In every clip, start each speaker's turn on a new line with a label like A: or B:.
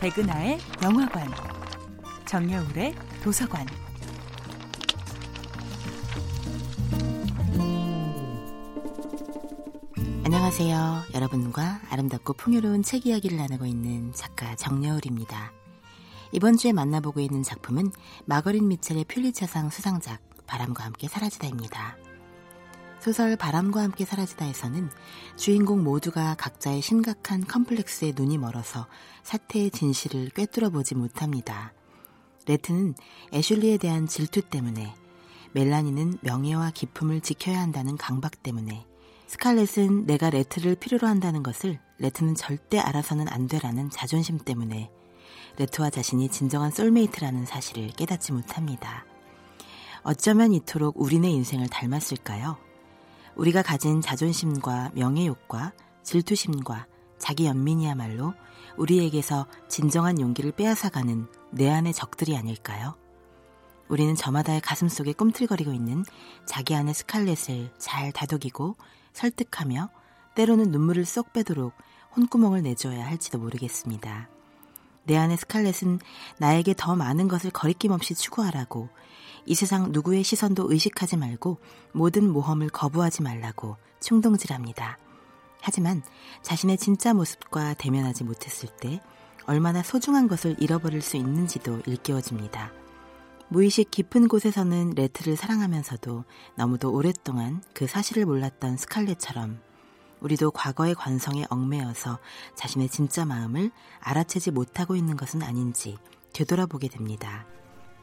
A: 백은하의 영화관, 정여울의 도서관.
B: 안녕하세요. 여러분과 아름답고 풍요로운 책 이야기를 나누고 있는 작가 정여울입니다. 이번 주에 만나보고 있는 작품은 마거린 미첼의 퓰리처상 수상작 바람과 함께 사라지다입니다. 소설 바람과 함께 사라지다에서는 주인공 모두가 각자의 심각한 컴플렉스에 눈이 멀어서 사태의 진실을 꿰뚫어 보지 못합니다. 레트는 애슐리에 대한 질투 때문에, 멜라니는 명예와 기품을 지켜야 한다는 강박 때문에, 스칼렛은 내가 레트를 필요로 한다는 것을 레트는 절대 알아서는 안 되라는 자존심 때문에 레트와 자신이 진정한 soulmate라는 사실을 깨닫지 못합니다. 어쩌면 이토록 우리네 인생을 닮았을까요? 우리가 가진 자존심과 명예욕과 질투심과 자기 연민이야말로 우리에게서 진정한 용기를 빼앗아가는 내 안의 적들이 아닐까요? 우리는 저마다의 가슴 속에 꿈틀거리고 있는 자기 안의 스칼렛을 잘 다독이고 설득하며 때로는 눈물을 쏙 빼도록 혼구멍을 내줘야 할지도 모르겠습니다. 내 안의 스칼렛은 나에게 더 많은 것을 거리낌 없이 추구하라고 이 세상 누구의 시선도 의식하지 말고 모든 모험을 거부하지 말라고 충동질합니다. 하지만 자신의 진짜 모습과 대면하지 못했을 때 얼마나 소중한 것을 잃어버릴 수 있는지도 일깨워줍니다. 무의식 깊은 곳에서는 레트를 사랑하면서도 너무도 오랫동안 그 사실을 몰랐던 스칼렛처럼 우리도 과거의 관성에 얽매여서 자신의 진짜 마음을 알아채지 못하고 있는 것은 아닌지 되돌아보게 됩니다.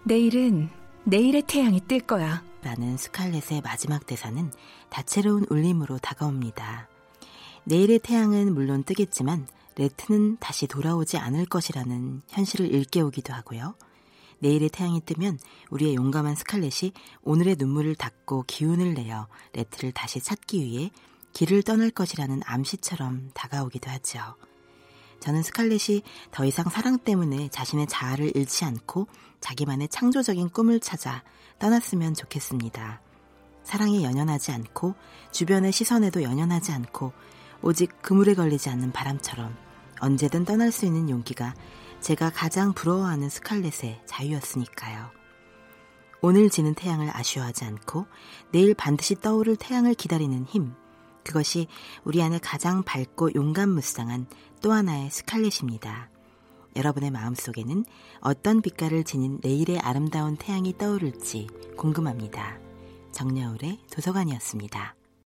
C: 내일은 내일의 태양이 뜰 거야.
B: 라는 스칼렛의 마지막 대사는 다채로운 울림으로 다가옵니다. 내일의 태양은 물론 뜨겠지만 레트는 다시 돌아오지 않을 것이라는 현실을 일깨우기도 하고요. 내일의 태양이 뜨면 우리의 용감한 스칼렛이 오늘의 눈물을 닦고 기운을 내어 레트를 다시 찾기 위해 길을 떠날 것이라는 암시처럼 다가오기도 하죠. 저는 스칼렛이 더 이상 사랑 때문에 자신의 자아를 잃지 않고 자기만의 창조적인 꿈을 찾아 떠났으면 좋겠습니다. 사랑에 연연하지 않고 주변의 시선에도 연연하지 않고 오직 그물에 걸리지 않는 바람처럼 언제든 떠날 수 있는 용기가 제가 가장 부러워하는 스칼렛의 자유였으니까요. 오늘 지는 태양을 아쉬워하지 않고 내일 반드시 떠오를 태양을 기다리는 힘. 그것이 우리 안에 가장 밝고 용감무쌍한 또 하나의 스칼렛입니다. 여러분의 마음속에는 어떤 빛깔을 지닌 내일의 아름다운 태양이 떠오를지 궁금합니다. 정여울의 도서관이었습니다.